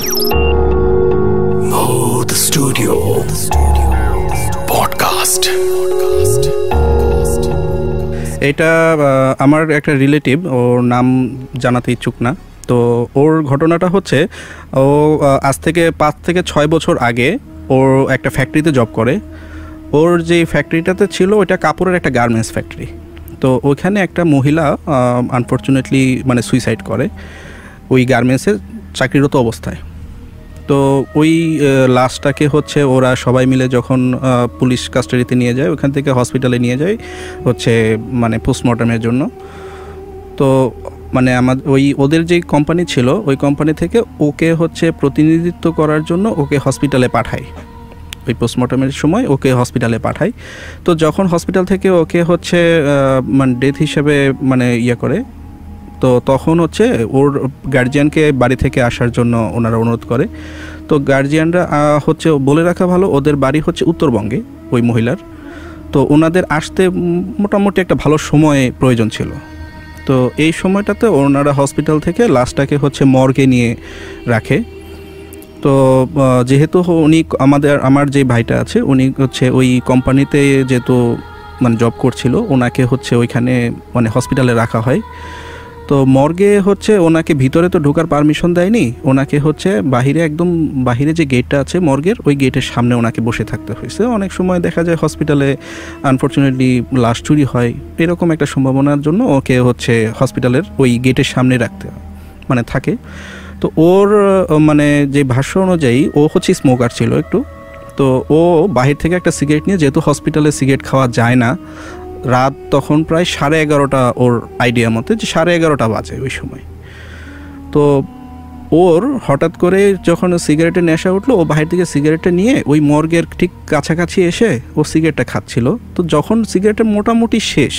Mood Studio Podcast. এটা আমার একটা রিলেটিভ ওর নাম জানাতে ইচ্ছুক না। তো ওর ঘটনাটা হচ্ছে, ও আজ থেকে পাঁচ থেকে ছয় বছর আগে ওর একটা ফ্যাক্টরিতে জব করে। ওর যে ফ্যাক্টরিটাতে ছিল ওটা কাপড়ের একটা গার্মেন্টস ফ্যাক্টরি তো ওইখানে একটা মহিলা আনফর্চুনেটলি মানে সুইসাইড করে। ওই গার্মেন্টসের চাকরিরত অবস্থায়। তো ওই লাশটাকে হচ্ছে ওরা সবাই মিলে যখন পুলিশ কাস্টাডিতে নিয়ে যায়, ওখান থেকে হসপিটালে নিয়ে যায়, হচ্ছে মানে পোস্টমর্টমের জন্য। তো মানে আমাদের ওই ওদের যেই কোম্পানি ছিল, ওই কোম্পানি থেকে ওকে হচ্ছে প্রতিনিধিত্ব করার জন্য ওকে হসপিটালে পাঠায়। ওই পোস্টমর্টমের সময় ওকে হসপিটালে পাঠায়। তো যখন হসপিটাল থেকে ওকে হচ্ছে মানে ডেথ হিসেবে মানে ইয়ে করে তো তখন হচ্ছে ওর গার্জিয়ানকে বাড়ি থেকে আসার জন্য ওনারা অনুরোধ করে। তো গার্জিয়ানরা হচ্ছে বলে রাখা ভালো, ওদের বাড়ি হচ্ছে উত্তরবঙ্গে ওই মহিলার। তো ওনাদের আসতে মোটামুটি একটা ভালো সময় প্রয়োজন ছিল। তো এই সময়টাতে ওনারা হসপিটাল থেকে লাশটাকে হচ্ছে মর্গে নিয়ে রাখে। তো যেহেতু উনি আমাদের, আমার যে ভাইটা আছে, উনি হচ্ছে ওই কোম্পানিতে যেহেতু মানে জব করছিল, ওনাকে হচ্ছে ওইখানে মানে হসপিটালে রাখা হয়। তো মর্গে হচ্ছে ওনাকে ভিতরে তো ঢোকার পারমিশন দেয়নি, ওনাকে হচ্ছে বাহিরে একদম বাহিরে যে গেটটা আছে মর্গের, ওই গেটের সামনে ওনাকে বসে থাকতে হয়েছে। অনেক সময় দেখা যায় হসপিটালে আনফর্চুনেটলি লাশ চুরি হয়, এরকম একটা সম্ভাবনার জন্য ওকে হচ্ছে হসপিটালের ওই গেটের সামনে রাখতে মানে থাকে। তো ওর মানে যে ভাষ্য অনুযায়ী ও হচ্ছে স্মোকার ছিল একটু। তো ও বাহির থেকে একটা সিগারেট নিয়ে, যেহেতু হসপিটালে সিগারেট খাওয়া যায় না রাত তখন প্রায় সাড়ে এগারোটা ওর আইডিয়া মতে যে সাড়ে এগারোটা বাজে ওই সময়। তো ওর হঠাৎ করে যখন সিগারেটের নেশা উঠল, ও বাহির থেকে সিগারেটটা নিয়ে ওই মর্গের ঠিক কাছাকাছি এসে ও সিগারেটটা খাচ্ছিল। তো যখন সিগারেটটা মোটামুটি শেষ,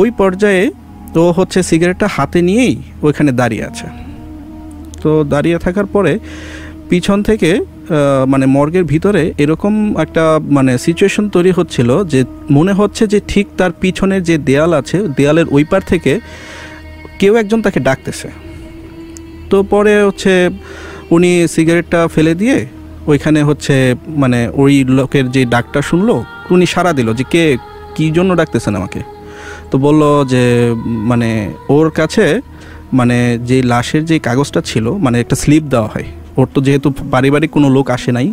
ওই পর্যায়ে ও হচ্ছে সিগারেটটা হাতে নিয়েই ওইখানে দাঁড়িয়ে আছে। তো দাঁড়িয়ে থাকার পরে পিছন থেকে মানে মর্গের ভিতরে এরকম একটা মানে সিচুয়েশন তৈরি হচ্ছিল যে মনে হচ্ছে যে ঠিক তার পিছনের যে দেয়াল আছে, দেয়ালের ওই পার থেকে কেউ একজন তাকে ডাকতেছে। তো পরে হচ্ছে উনি সিগারেটটা ফেলে দিয়ে ওইখানে হচ্ছে মানে ওই লোকের যে ডাকটা শুনলো, উনি সাড়া দিল যে কে, কী জন্য ডাকতেছেন আমাকে? তো বলল যে মানে ওর কাছে মানে যে লাশের যে কাগজটা ছিল মানে একটা স্লিপ দেওয়া হয়। ওর তো যেহেতু পারিবারিক কোনো লোক আসে নাই,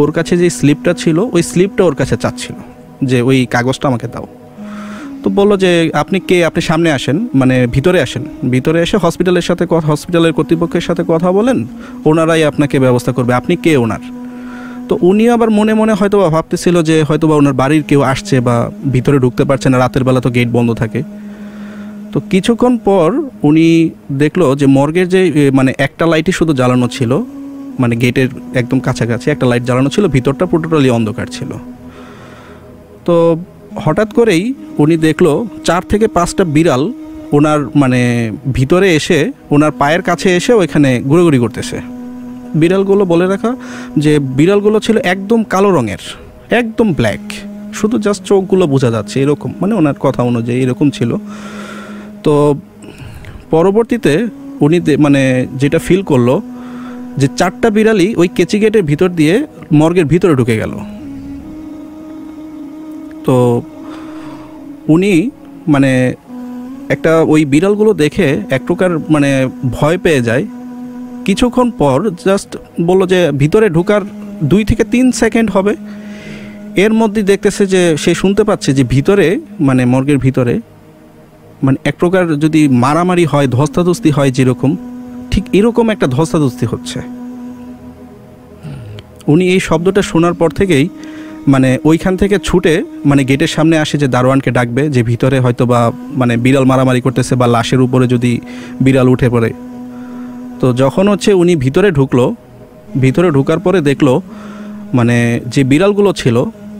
ওর কাছে যে স্লিপটা ছিল, ওই স্লিপটা ওর কাছে চাচ্ছিল যে ওই কাগজটা আমাকে দাও। তো বলল যে, আপনি কে? আপনি সামনে আসেন মানে ভিতরে আসেন। ভিতরে এসে হসপিটালের সাথে হসপিটালের কর্তৃপক্ষের সাথে কথা বলেন, ওনারাই আপনাকে ব্যবস্থা করবে। আপনি কে ওনার? তো উনি আবার মনে মনে হয়তো বা ভাবতেছিল যে হয়তো বা ওনার বাড়ির কেউ আসছে বা ভিতরে ঢুকতে পারছে না, রাতের বেলা তো গেট বন্ধ থাকে। তো কিছুক্ষণ পর উনি দেখল যে মর্গের যে মানে একটা লাইটই শুধু জ্বালানো ছিল মানে গেটের একদম কাছাকাছি একটা লাইট জ্বালানো ছিল, ভিতরটা পুরোটালি অন্ধকার ছিল। তো হঠাৎ করেই উনি দেখল চার থেকে পাঁচটা বিড়াল ওনার মানে ভিতরে এসে, ওনার পায়ের কাছে এসে ওইখানে ঘুরোঘুরি করতেছে। বিড়ালগুলো বলে রাখা যে বিড়ালগুলো ছিল একদম কালো রঙের, একদম ব্ল্যাক শুধু জাস্ট চোখগুলো বোঝা যাচ্ছে এরকম মানে ওনার কথা অনুযায়ী এরকম ছিল। তো পরবর্তীতে উনি মানে যেটা ফিল করল যে চারটা বিড়ালই ওই কেচি গেটের ভিতর দিয়ে মর্গের ভিতরে ঢুকে গেল। তো উনি মানে একটা ওই বিড়ালগুলো দেখে এক প্রকার মানে ভয় পেয়ে যায়। কিছুক্ষণ পর জাস্ট বলল যে ভিতরে ঢুকার দুই থেকে তিন সেকেন্ড হবে। এর মধ্যে দেখতেছে যে সে শুনতে পাচ্ছে যে ভিতরে মানে মর্গের ভিতরে মানে এক প্রকার যদি মারামারি হয়, ধস্তাধস্তি হয় যেরকম ঠিক এরকম একটা ধস্তাধস্তি হচ্ছে। উনি এই শব্দটা শোনার পর থেকেই মানে ওইখান থেকে ছুটে মানে গেটের সামনে আসে যে দারোয়ানকে ডাকবে, যে ভিতরে হয়তো বা মানে বিড়াল মারামারি করতেছে বা লাশের উপরে যদি বিড়াল উঠে পড়ে। তো যখন হচ্ছে উনি ভিতরে ঢুকলো, ভিতরে ঢুকার পরে দেখল মানে যে বিড়ালগুলো ছিল,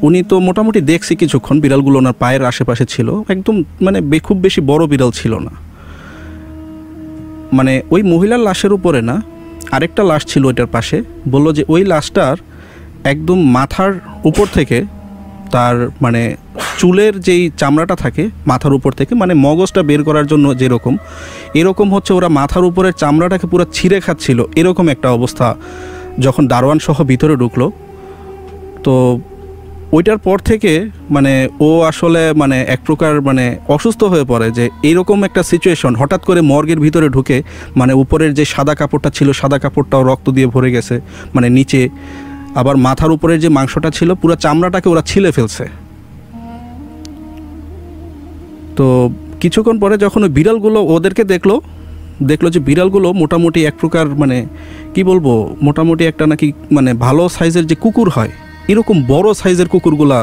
উনি তো মোটামুটি দেখছি কিছুক্ষণ, বিড়ালগুলো ওনার পায়ের আশেপাশে ছিল, একদম মানে খুব বেশি বড় বিড়াল ছিল না। মানে ওই মহিলার লাশের উপরে না, আরেকটা লাশ ছিল ওইটার পাশে, বলল যে ওই লাশটার একদম মাথার উপর থেকে তার মানে চুলের যেই চামড়াটা থাকে মাথার উপর থেকে মানে মগজটা বের করার জন্য যেরকম, এরকম হচ্ছে ওরা মাথার উপরের চামড়াটাকে পুরো ছিঁড়ে খাচ্ছিল, এরকম একটা অবস্থা যখন দারোয়ান সহ ভিতরে ঢুকলো। তো ওইটার পর থেকে মানে ও আসলে মানে এক প্রকার মানে অসুস্থ হয়ে পড়ে যে এইরকম একটা সিচুয়েশন হঠাৎ করে মর্গের ভিতরে ঢুকে মানে উপরের যে সাদা কাপড়টা ছিল, সাদা কাপড়টাও রক্ত দিয়ে ভরে গেছে মানে নিচে। আবার মাথার উপরের যে মাংসটা ছিল, পুরো চামড়াটাকে ওরা ছিলে ফেলছে। তো কিছুক্ষণ পরে যখন ওই বিড়ালগুলো ওদেরকে দেখল দেখল যে বিড়ালগুলো মোটামুটি এক প্রকার মানে কি বলব, মোটামুটি একটা নাকি মানে ভালো সাইজের যে কুকুর হয় এরকম বড় সাইজের কুকুরগুলা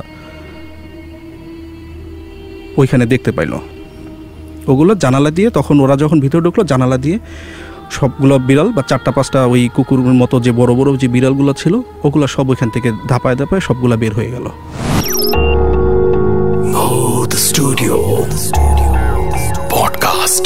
ওইখানে দেখতে পাইলো ওগুলো জানালা দিয়ে তখন ওরা যখন ভিতরে ঢুকলো, জানালা দিয়ে সবগুলো বিড়াল বা চারটা পাঁচটা ওই কুকুরের মতো যে বড় বড় যে বিড়ালগুলো ছিল, ওগুলো সব ওইখান থেকে ধাপায় ধাপায় সবগুলো বের হয়ে গেল স্টুডিও. Podcast.